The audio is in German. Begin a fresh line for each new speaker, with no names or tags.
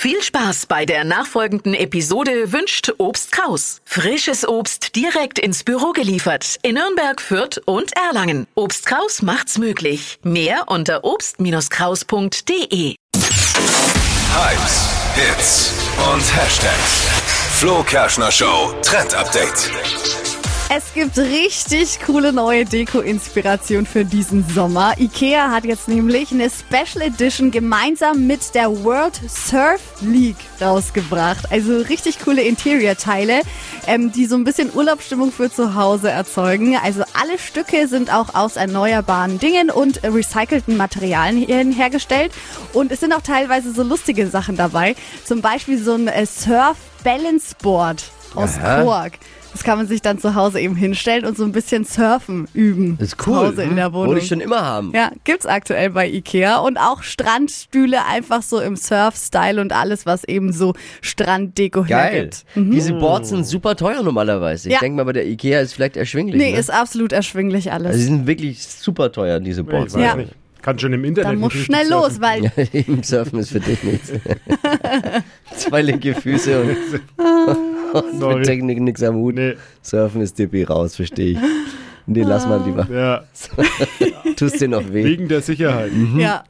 Viel Spaß bei der nachfolgenden Episode wünscht Obst Kraus. Frisches Obst direkt ins Büro geliefert in Nürnberg, Fürth und Erlangen. Obst Kraus macht's möglich. Mehr unter obst-kraus.de.
Hypes, Hits und Hashtags. Flo Kerschner Show Trend Update.
Es gibt richtig coole neue Deko-Inspiration für diesen Sommer. IKEA hat jetzt nämlich eine Special Edition gemeinsam mit der World Surf League rausgebracht. Also richtig coole Interior-Teile, ähm, die so ein bisschen Urlaubsstimmung für zu Hause erzeugen. Also alle Stücke sind auch aus erneuerbaren Dingen und recycelten Materialien hergestellt. Und es sind auch teilweise so lustige Sachen dabei. Zum Beispiel so ein äh, Surf-Balance-Board aus
Aha.
Kork. Das kann man sich dann zu Hause eben hinstellen und so ein bisschen surfen üben.
Das ist
Zu
cool.
Hause in der Wohnung.
Wollte ich schon immer haben.
Ja, gibt's aktuell bei Ikea und auch Strandstühle einfach so im Surf-Style und alles, was eben so Stranddeko
Geil.
hergibt.
Diese Boards sind super teuer normalerweise. Ich
Ja.
denke mal, bei der Ikea ist vielleicht erschwinglich.
Nee,
ne?
ist absolut erschwinglich alles.
also die sind wirklich super teuer, diese
Ich
Boards.
weiß
Ja.
nicht. Kann schon im Internet.
dann muss schnell
richtig
los,
surfen.
weil
Ja, eben Surfen ist für dich nichts. Zwei linke Füße und. mit Technik nichts am Hut.
Nee.
Surfen ist Dippi raus, verstehe ich. Nee, lass mal lieber.
Ja,
Tust dir noch weh.
wegen der Sicherheit.
Mhm.
ja.